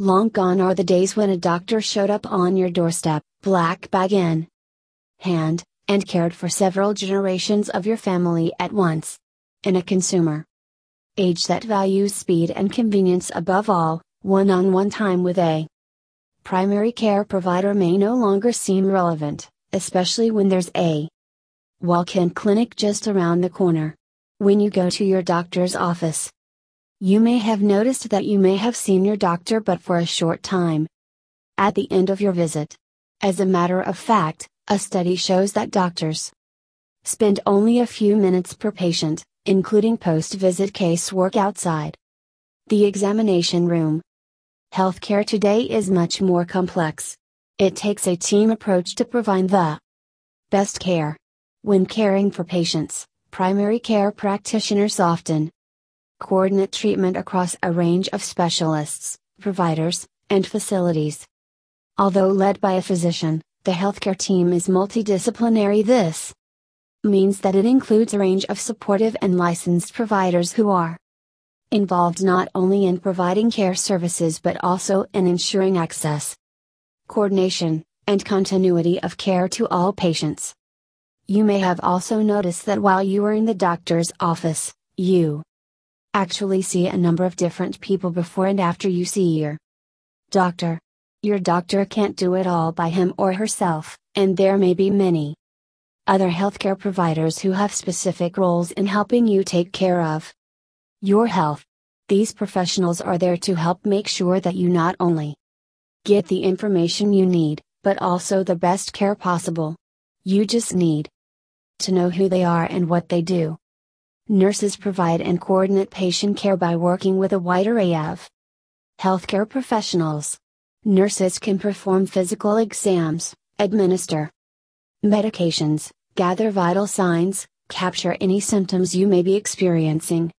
Long gone are the days when a doctor showed up on your doorstep, black bag in hand, and cared for several generations of your family at once. In a consumer age that values speed and convenience above all, one on one time with a primary care provider may no longer seem relevant, especially when there's a walk in clinic just around the corner. When you go to your doctor's office, you may have noticed that you may have seen your doctor but for a short time. At the end of your visit. As a matter of fact, a study shows that doctors spend only a few minutes per patient, including post visit casework outside the examination room. Healthcare today is much more complex. It takes a team approach to provide the best care. When caring for patients, primary care practitioners often coordinate treatment across a range of specialists, providers, and facilities. Although led by a physician, the healthcare team is multidisciplinary. This means that it includes a range of supportive and licensed providers who are involved not only in providing care services but also in ensuring access, coordination, and continuity of care to all patients. You may have also noticed that while you are in the doctor's office, you actually see a number of different people before and after you see your doctor. Your doctor can't do it all by him or herself, and there may be many other healthcare providers who have specific roles in helping you take care of your health. These professionals are there to help make sure that you not only get the information you need, but also the best care possible. You just need to know who they are and what they do. Nurses provide and coordinate patient care by working with a wide array of healthcare professionals. Nurses can perform physical exams, administer medications, gather vital signs, capture any symptoms you may be experiencing,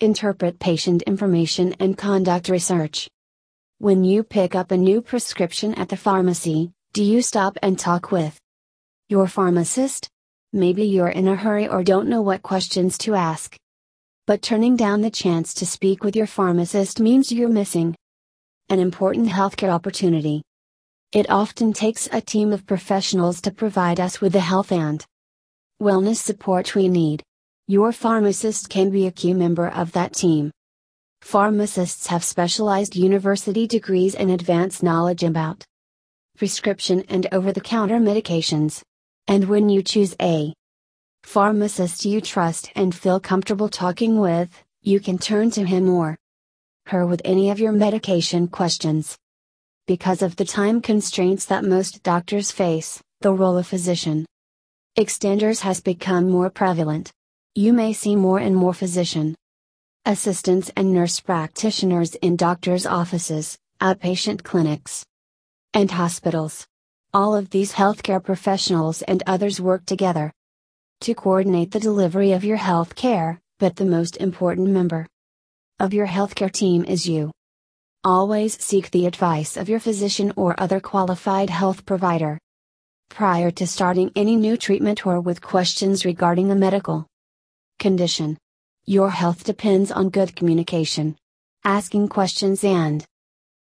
interpret patient information, and conduct research. When you pick up a new prescription at the pharmacy, do you stop and talk with your pharmacist? Maybe you're in a hurry or don't know what questions to ask. But turning down the chance to speak with your pharmacist means you're missing an important healthcare opportunity. It often takes a team of professionals to provide us with the health and wellness support we need. Your pharmacist can be a key member of that team. Pharmacists have specialized university degrees and advanced knowledge about prescription and over the counter medications. And when you choose a pharmacist you trust and feel comfortable talking with, you can turn to him or her with any of your medication questions. Because of the time constraints that most doctors face, the role of physician extenders has become more prevalent. You may see more and more physician assistants and nurse practitioners in doctors' offices, outpatient clinics, and hospitals. All of these healthcare professionals and others work together to coordinate the delivery of your health care, but the most important member of your healthcare team is you. Always seek the advice of your physician or other qualified health provider. Prior to starting any new treatment or with questions regarding a medical condition. Your health depends on good communication. Asking questions and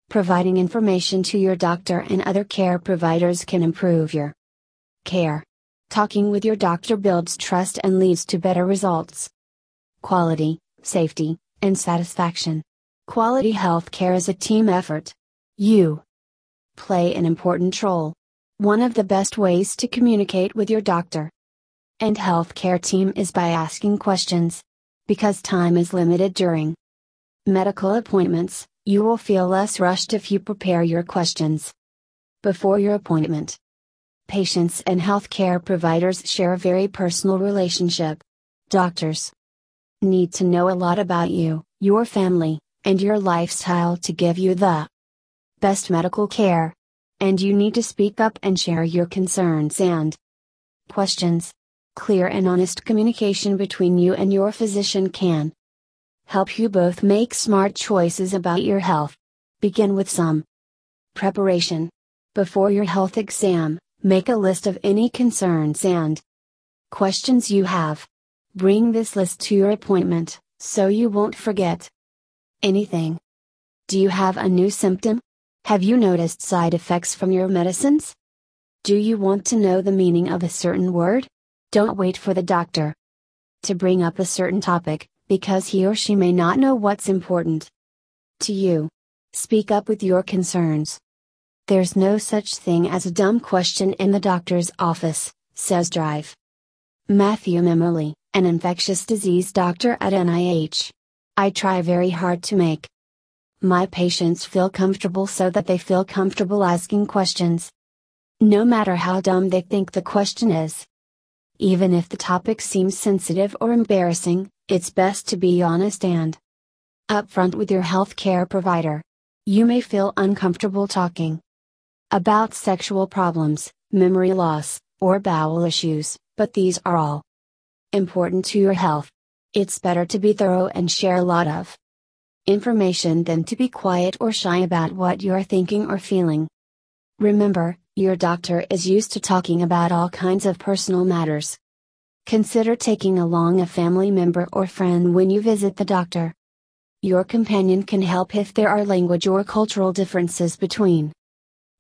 providing information to your doctor and other care providers can improve your care. Talking with your doctor builds trust and leads to better results. Quality, safety, and satisfaction. Quality health care is a team effort. You play an important role. One of the best ways to communicate with your doctor and healthcare team is by asking questions. Because time is limited during medical appointments, you will feel less rushed if you prepare your questions before your appointment. Patients and healthcare providers share a very personal relationship. Doctors need to know a lot about you, your family, and your lifestyle to give you the best medical care. And you need to speak up and share your concerns and questions. Clear and honest communication between you and your physician can help you both make smart choices about your health. Begin with some preparation. Before your health exam, make a list of any concerns and questions you have. Bring this list to your appointment, so you won't forget anything. Do you have a new symptom? Have you noticed side effects from your medicines? Do you want to know the meaning of a certain word? Don't wait for the doctor to bring up a certain topic, because he or she may not know what's important to you. Speak up with your concerns. There's no such thing as a dumb question in the doctor's office, says Drive. Matthew Memoli, an infectious disease doctor at NIH. I try very hard to make my patients feel comfortable so that they feel comfortable asking questions. No matter how dumb they think the question is. Even if the topic seems sensitive or embarrassing, it's best to be honest and upfront with your healthcare provider. You may feel uncomfortable talking about sexual problems, memory loss, or bowel issues, but these are all important to your health. It's better to be thorough and share a lot of information than to be quiet or shy about what you're thinking or feeling. Remember, your doctor is used to talking about all kinds of personal matters. Consider taking along a family member or friend when you visit the doctor. Your companion can help if there are language or cultural differences between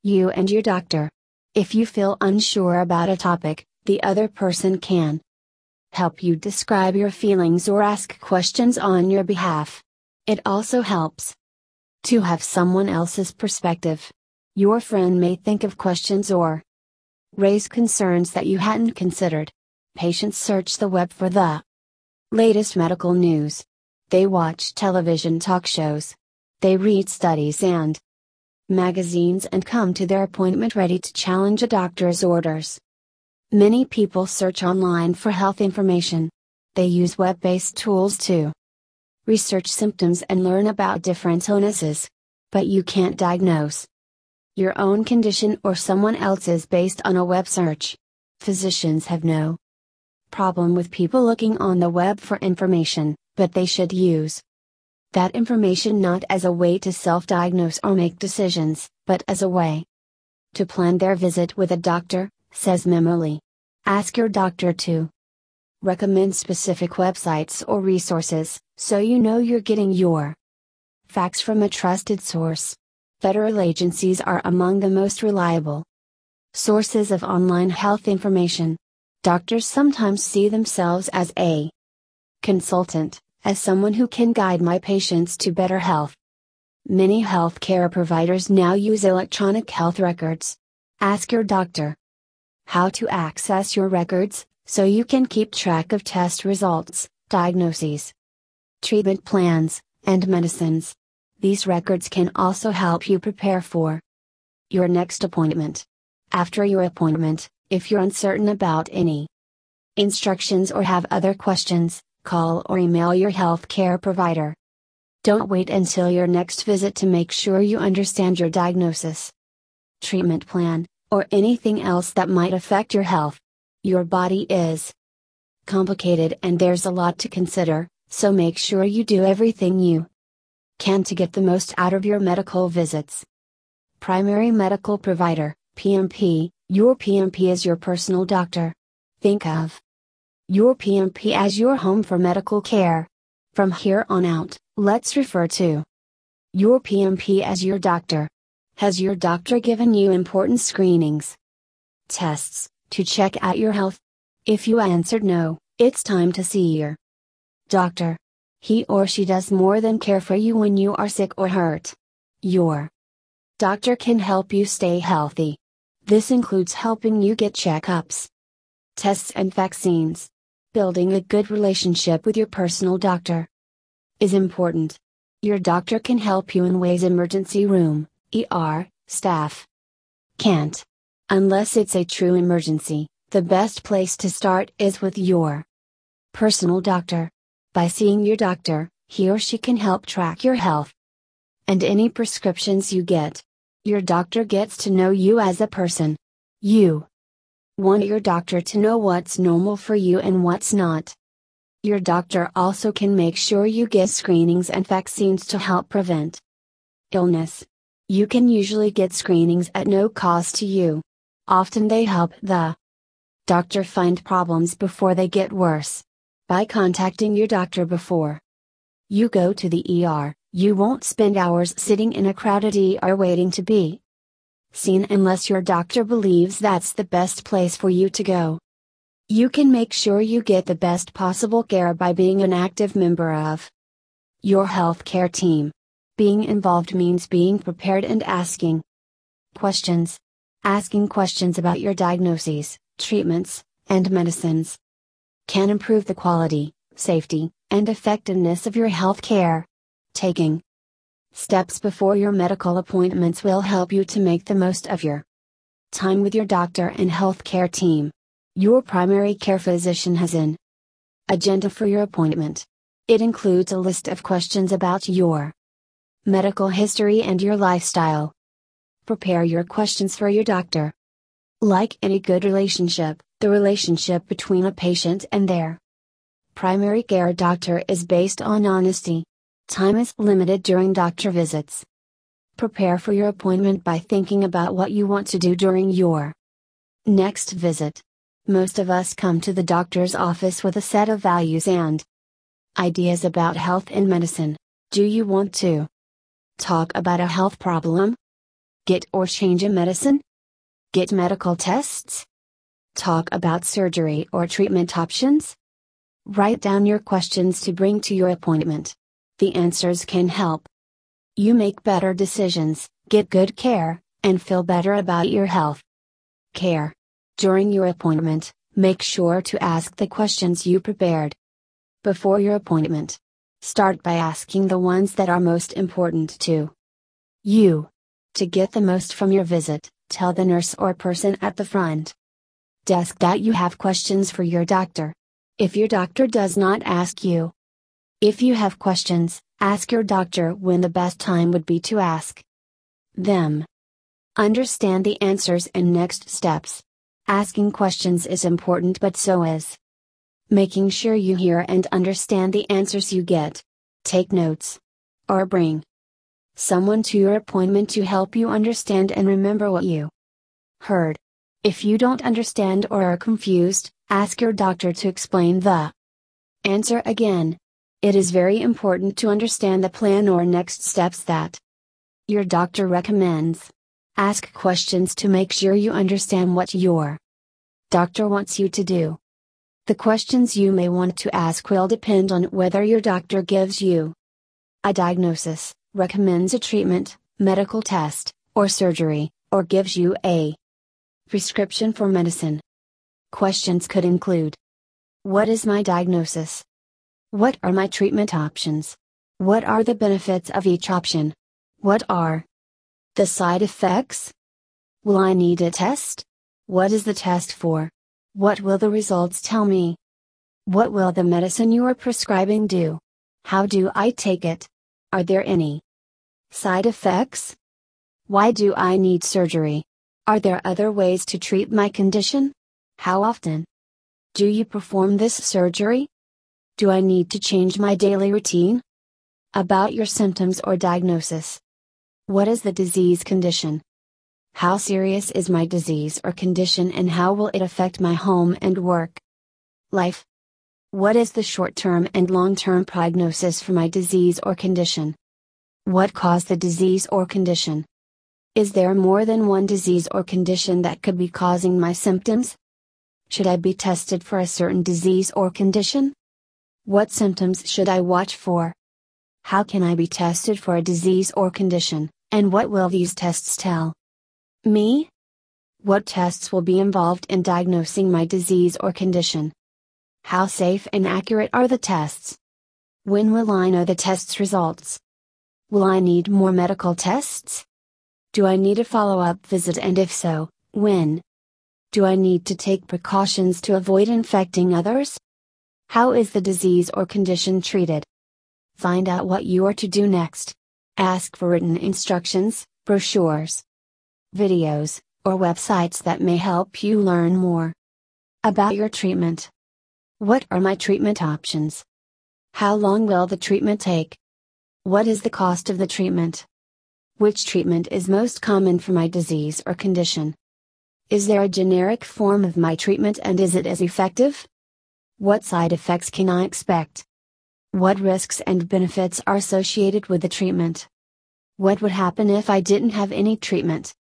you and your doctor. If you feel unsure about a topic, the other person can help you describe your feelings or ask questions on your behalf. It also helps to have someone else's perspective. Your friend may think of questions or raise concerns that you hadn't considered. Patients search the web for the latest medical news. They watch television talk shows. They read studies and magazines and come to their appointment ready to challenge a doctor's orders. Many people search online for health information. They use web based tools to research symptoms and learn about different illnesses. But you can't diagnose your own condition or someone else's based on a web search. Physicians have no problem with people looking on the web for information, but they should use that information not as a way to self diagnose or make decisions, but as a way to plan their visit with a doctor, says Memoli. Ask your doctor to recommend specific websites or resources, so you know you're getting your facts from a trusted source. Federal agencies are among the most reliable sources of online health information. Doctors sometimes see themselves as a consultant, as someone who can guide my patients to better health. Many healthcare providers now use electronic health records. Ask your doctor how to access your records, so you can keep track of test results, diagnoses, treatment plans, and medicines. These records can also help you prepare for your next appointment. After your appointment, if you're uncertain about any instructions or have other questions, call or email your healthcare provider. Don't wait until your next visit to make sure you understand your diagnosis, treatment plan, or anything else that might affect your health. Your body is complicated and there's a lot to consider, so make sure you do everything you can to get the most out of your medical visits. Primary Medical Provider, PMP, your PMP is your personal doctor. Think of your PMP as your home for medical care. From here on out, let's refer to your PMP as your doctor. Has your doctor given you important screenings? Tests, to check out your health? If you answered no, it's time to see your doctor. He or she does more than care for you when you are sick or hurt. Your doctor can help you stay healthy. This includes helping you get checkups, tests, and vaccines building a good relationship with your personal doctor is important. Your doctor can help you in ways emergency room, ER, staff can't. Unless it's a true emergency, the best place to start is with your personal doctor. By seeing your doctor, he or she can help track your health and any prescriptions you get. Your doctor gets to know you as a person. You Want your doctor to know what's normal for you and what's not. Your doctor also can make sure you get screenings and vaccines to help prevent illness. You can usually get screenings at no cost to you. Often they help the doctor find problems before they get worse. By contacting your doctor before you go to the ER, You won't spend hours sitting in a crowded ER waiting to be seen unless your doctor believes that's the best place for you to go. You can make sure you get the best possible care by being an active member of your healthcare team. Being involved means being prepared and asking questions. Asking questions about your diagnoses, treatments, and medicines can improve the quality, safety, and effectiveness of your health care. Taking steps before your medical appointments will help you to make the most of your time with your doctor and healthcare team. Your primary care physician has an agenda for your appointment. It includes a list of questions about your medical history and your lifestyle. Prepare your questions for your doctor. Like any good relationship, the relationship between a patient and their primary care doctor is based on honesty. Time is limited during doctor visits. Prepare for your appointment by thinking about what you want to do during your next visit. Most of us come to the doctor's office with a set of values and ideas about health and medicine. Do you want to talk about a health problem? Get or change a medicine? Get medical tests? Talk about surgery or treatment options? Write down your questions to bring to your appointment. The answers can help you make better decisions, get good care, and feel better about your health. Care. During your appointment, make sure to ask the questions you prepared before your appointment. Start by asking the ones that are most important to you. To get the most from your visit, tell the nurse or person at the front desk that you have questions for your doctor. If your doctor does not ask you, if you have questions, ask your doctor when the best time would be to ask them. Understand the answers and next steps. Asking questions is important, but so is making sure you hear and understand the answers you get. Take notes. Or bring someone to your appointment to help you understand and remember what you heard. If you don't understand or are confused, ask your doctor to explain the answer again. It is very important to understand the plan or next steps that your doctor recommends. Ask questions to make sure you understand what your doctor wants you to do. The questions you may want to ask will depend on whether your doctor gives you a diagnosis, recommends a treatment, medical test, or surgery, or gives you a prescription for medicine. Questions could include What is my diagnosis? What are my treatment options? What are the benefits of each option? What are the side effects? Will I need a test? What is the test for? What will the results tell me? What will the medicine you are prescribing do? How do I take it? Are there any side effects? Why do I need surgery? Are there other ways to treat my condition? How often? Do you perform this surgery? Do I need to change my daily routine? About your symptoms or diagnosis. What is the disease condition? How serious is my disease or condition and how will it affect my home and work? Life. What is the short term and long term prognosis for my disease or condition? What caused the disease or condition? Is there more than one disease or condition that could be causing my symptoms? Should I be tested for a certain disease or condition? What symptoms should I watch for? How can I be tested for a disease or condition, and what will these tests tell? Me? What tests will be involved in diagnosing my disease or condition? How safe and accurate are the tests? When will I know the test's results? Will I need more medical tests? Do I need a follow up visit and if so, when? Do I need to take precautions to avoid infecting others? How is the disease or condition treated? Find out what you are to do next. Ask for written instructions, brochures, videos, or websites that may help you learn more about your treatment. What are my treatment options? How long will the treatment take? What is the cost of the treatment? Which treatment is most common for my disease or condition? Is there a generic form of my treatment and is it as effective? What side effects can I expect? What risks and benefits are associated with the treatment? What would happen if I didn't have any treatment?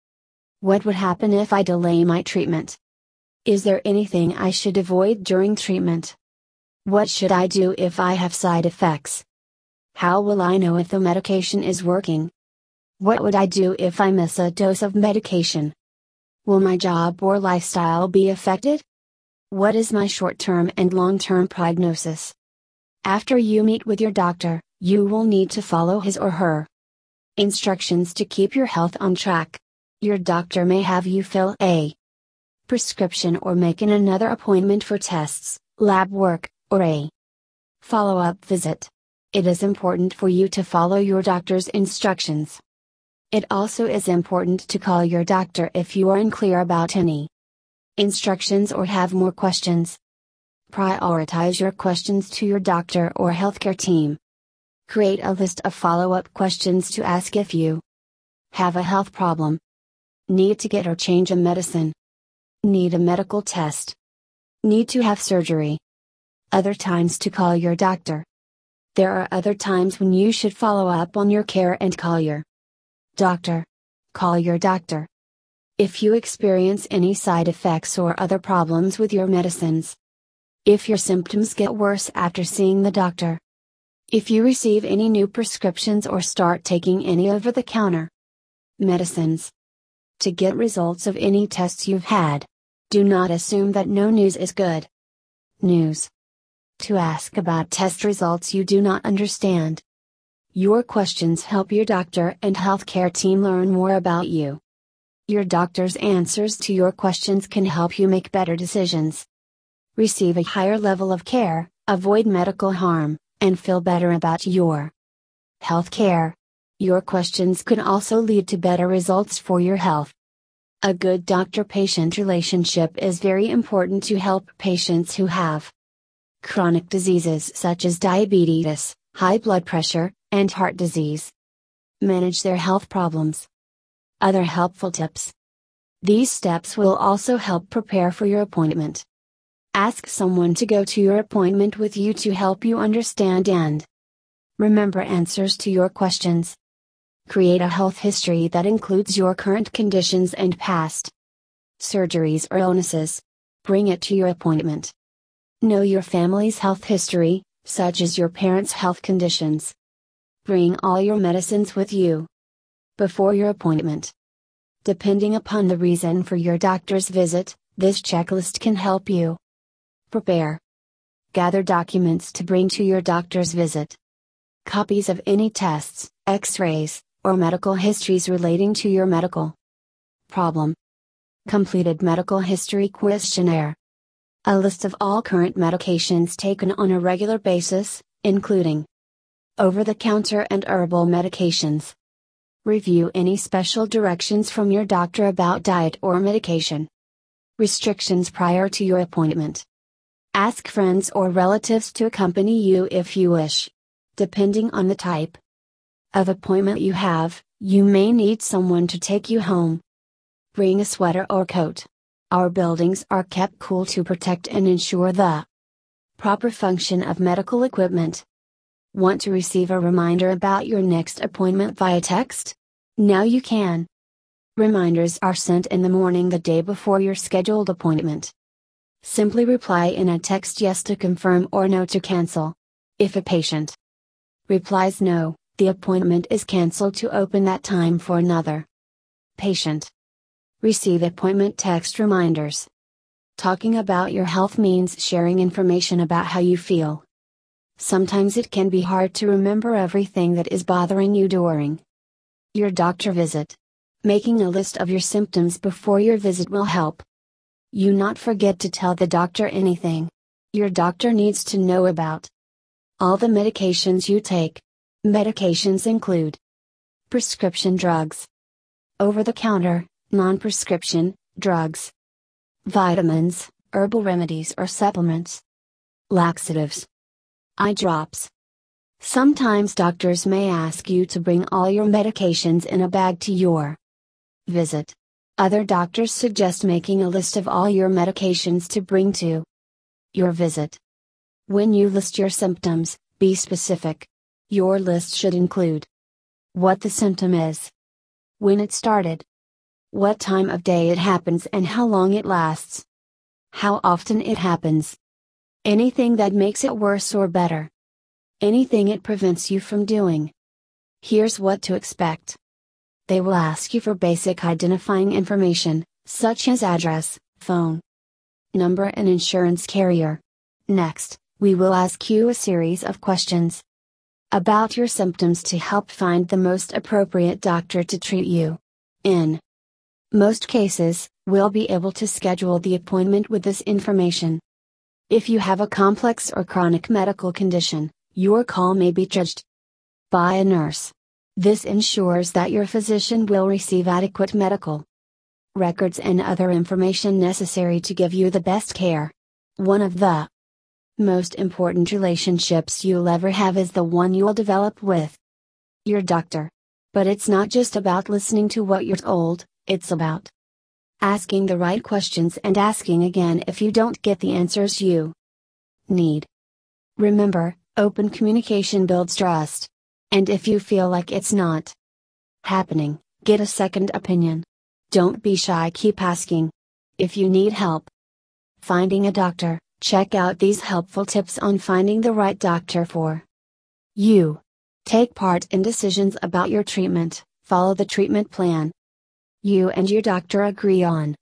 What would happen if I delay my treatment? Is there anything I should avoid during treatment? What should I do if I have side effects? How will I know if the medication is working? What would I do if I miss a dose of medication? Will my job or lifestyle be affected? What is my short term and long term prognosis? After you meet with your doctor, you will need to follow his or her instructions to keep your health on track. Your doctor may have you fill a prescription or make in another appointment for tests, lab work, or a follow up visit. It is important for you to follow your doctor's instructions. It also is important to call your doctor if you are unclear about any instructions or have more questions. Prioritize your questions to your doctor or healthcare team. Create a list of follow up questions to ask if you have a health problem, need to get or change a medicine, need a medical test, need to have surgery. Other times to call your doctor. There are other times when you should follow up on your care and call your doctor. Call your doctor. If you experience any side effects or other problems with your medicines, if your symptoms get worse after seeing the doctor. If you receive any new prescriptions or start taking any over the counter medicines. To get results of any tests you've had. Do not assume that no news is good news. To ask about test results you do not understand. Your questions help your doctor and healthcare team learn more about you. Your doctor's answers to your questions can help you make better decisions receive a higher level of care, avoid medical harm, and feel better about your health care. Your questions could also lead to better results for your health. A good doctor patient relationship is very important to help patients who have chronic diseases such as diabetes, high blood pressure, and heart disease. Manage their health problems. Other helpful tips. These steps will also help prepare for your appointment. Ask someone to go to your appointment with you to help you understand and remember answers to your questions. Create a health history that includes your current conditions and past surgeries or illnesses. Bring it to your appointment. Know your family's health history, such as your parents' health conditions. Bring all your medicines with you before your appointment. Depending upon the reason for your doctor's visit, this checklist can help you. Prepare. Gather documents to bring to your doctor's visit. Copies of any tests, x rays, or medical histories relating to your medical problem. Completed medical history questionnaire. A list of all current medications taken on a regular basis, including over the counter and herbal medications. Review any special directions from your doctor about diet or medication. Restrictions prior to your appointment. Ask friends or relatives to accompany you if you wish. Depending on the type of appointment you have, you may need someone to take you home. Bring a sweater or coat. Our buildings are kept cool to protect and ensure the proper function of medical equipment. Want to receive a reminder about your next appointment via text? Now you can. Reminders are sent in the morning the day before your scheduled appointment. Simply reply in a text yes to confirm or no to cancel. If a patient replies no, the appointment is canceled to open that time for another patient. Receive appointment text reminders. Talking about your health means sharing information about how you feel. Sometimes it can be hard to remember everything that is bothering you during your doctor visit. Making a list of your symptoms before your visit will help. You not forget to tell the doctor anything. Your doctor needs to know about all the medications you take. Medications include prescription drugs, over the counter, non prescription drugs, vitamins, herbal remedies or supplements, laxatives, eye drops. Sometimes doctors may ask you to bring all your medications in a bag to your visit. Other doctors suggest making a list of all your medications to bring to your visit. When you list your symptoms, Be specific. Your list should include what the symptom is, when it started, what time of day it happens and how long it lasts, how often it happens, anything that makes it worse or better, anything it prevents you from doing. Here's what to expect. They will ask you for basic identifying information, such as address, phone number, and insurance carrier. Next, we will ask you a series of questions about your symptoms to help find the most appropriate doctor to treat you. In most cases, we'll be able to schedule the appointment with this information. If you have a complex or chronic medical condition, your call may be judged by a nurse. This ensures that your physician will receive adequate medical records and other information necessary to give you the best care. One of the most important relationships you'll ever have is the one you'll develop with your doctor. But it's not just about listening to what you're told, it's about asking the right questions and asking again if you don't get the answers you need. Remember, open communication builds trust. And if you feel like it's not happening, get a second opinion. Don't be shy, keep asking. If you need help finding a doctor, check out these helpful tips on finding the right doctor for you. Take part in decisions about your treatment, follow the treatment plan you and your doctor agree on.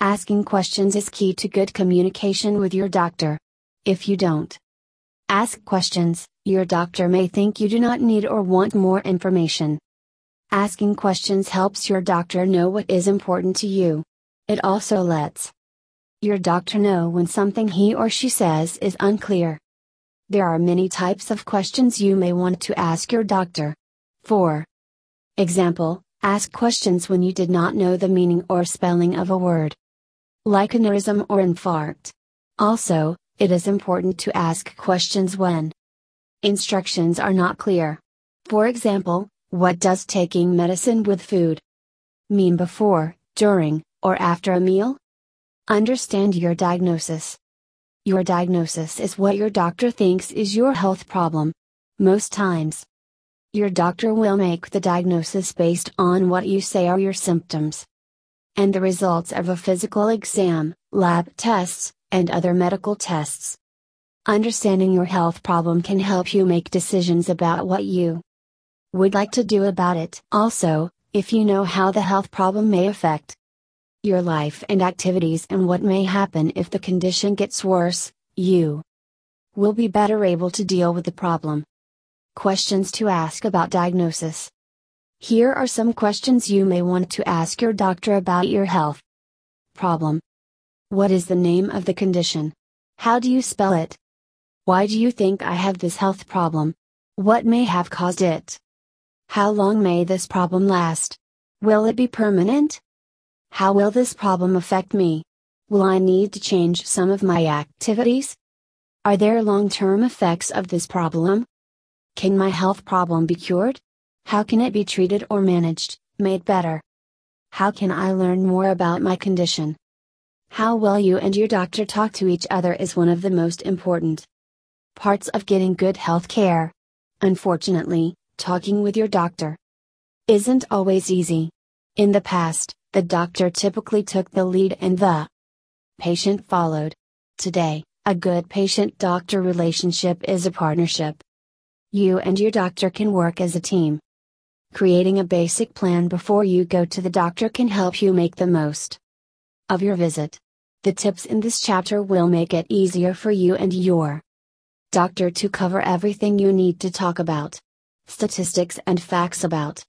Asking questions is key to good communication with your doctor. If you don't ask questions, your doctor may think you do not need or want more information. Asking questions helps your doctor know what is important to you. It also lets your doctor know when something he or she says is unclear. There are many types of questions you may want to ask your doctor. For example, ask questions when you did not know the meaning or spelling of a word. Like aneurysm or infarct. Also, it is important to ask questions when instructions are not clear. For example, what does taking medicine with food mean before, during, or after a meal? Understand your diagnosis. Your diagnosis is what your doctor thinks is your health problem. Most times, your doctor will make the diagnosis based on what you say are your symptoms and the results of a physical exam, lab tests, and other medical tests. Understanding your health problem can help you make decisions about what you would like to do about it. Also, if you know how the health problem may affect your life and activities and what may happen if the condition gets worse, you will be better able to deal with the problem. Questions to ask about diagnosis. Here are some questions you may want to ask your doctor about your health problem. What is the name of the condition? How do you spell it? Why do you think I have this health problem? What may have caused it? How long may this problem last? Will it be permanent? How will this problem affect me? Will I need to change some of my activities? Are there long term effects of this problem? Can my health problem be cured? How can it be treated or managed, made better? How can I learn more about my condition? How well you and your doctor talk to each other is one of the most important parts of getting good health care. Unfortunately, talking with your doctor isn't always easy. In the past, the doctor typically took the lead and the patient followed. Today, a good patient doctor relationship is a partnership. You and your doctor can work as a team. Creating a basic plan before you go to the doctor can help you make the most of your visit. The tips in this chapter will make it easier for you and your doctor to cover everything you need to talk about. Statistics and facts about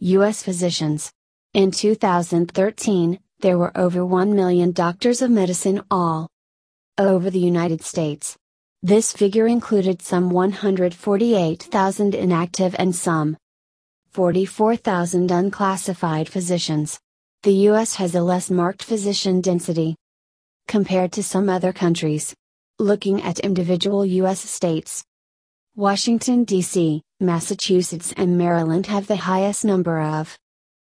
U.S. physicians. In 2013, there were over 1 million doctors of medicine all over the United States. This figure included some 148,000 inactive and some 44,000 unclassified physicians. The U.S. has a less marked physician density compared to some other countries. Looking at individual U.S. states, Washington, D.C., Massachusetts, and Maryland have the highest number of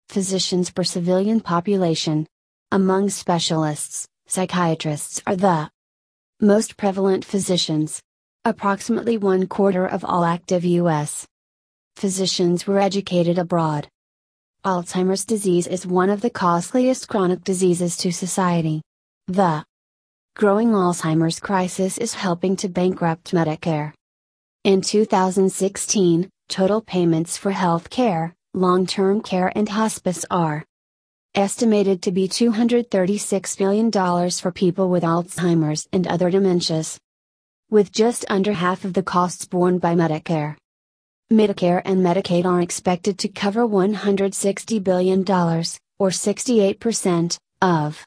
physicians per civilian population. Among specialists, psychiatrists are the most prevalent physicians. Approximately one quarter of all active U.S. physicians were educated abroad. Alzheimer's disease is one of the costliest chronic diseases to society. The growing Alzheimer's crisis is helping to bankrupt Medicare. In 2016, total payments for health care, long term care, and hospice are estimated to be $236 billion for people with Alzheimer's and other dementias with just under half of the costs borne by Medicare. Medicare and Medicaid are expected to cover $160 billion, or 68%, of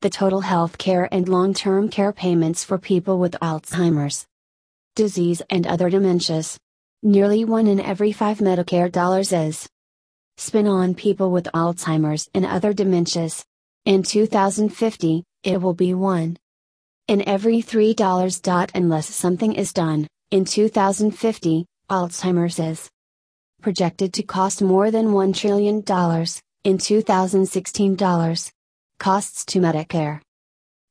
the total health care and long term care payments for people with Alzheimer's disease and other dementias. Nearly one in every five Medicare dollars is spent on people with Alzheimer's and other dementias. In 2050, it will be one in every $3. Unless something is done, in 2050, Alzheimer's is projected to cost more than $1 trillion, in 2016 dollars. Costs to Medicare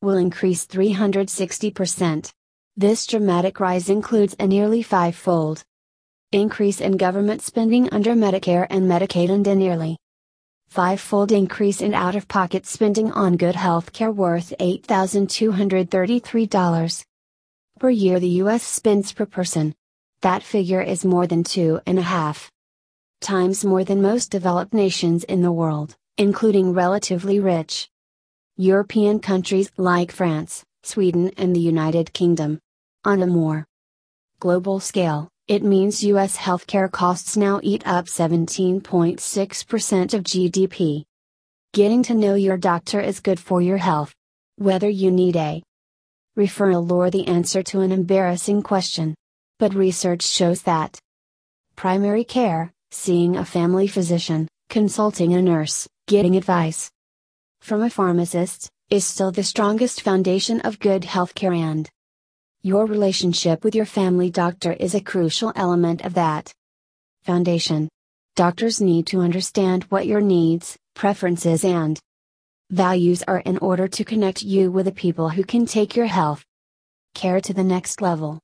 will increase 360%. This dramatic rise includes a nearly five fold increase in government spending under Medicare and Medicaid and a nearly five-fold increase in out-of-pocket spending on good health care worth $8,233 per year the U.S. spends per person. That figure is more than two and a half times more than most developed nations in the world, including relatively rich European countries like France, Sweden, and the United Kingdom. On a more global scale, it means US healthcare costs now eat up 17.6% of GDP. Getting to know your doctor is good for your health. Whether you need a referral or the answer to an embarrassing question. But research shows that primary care, seeing a family physician, consulting a nurse, getting advice from a pharmacist, is still the strongest foundation of good healthcare and your relationship with your family doctor is a crucial element of that foundation. Doctors need to understand what your needs, preferences, and values are in order to connect you with the people who can take your health care to the next level.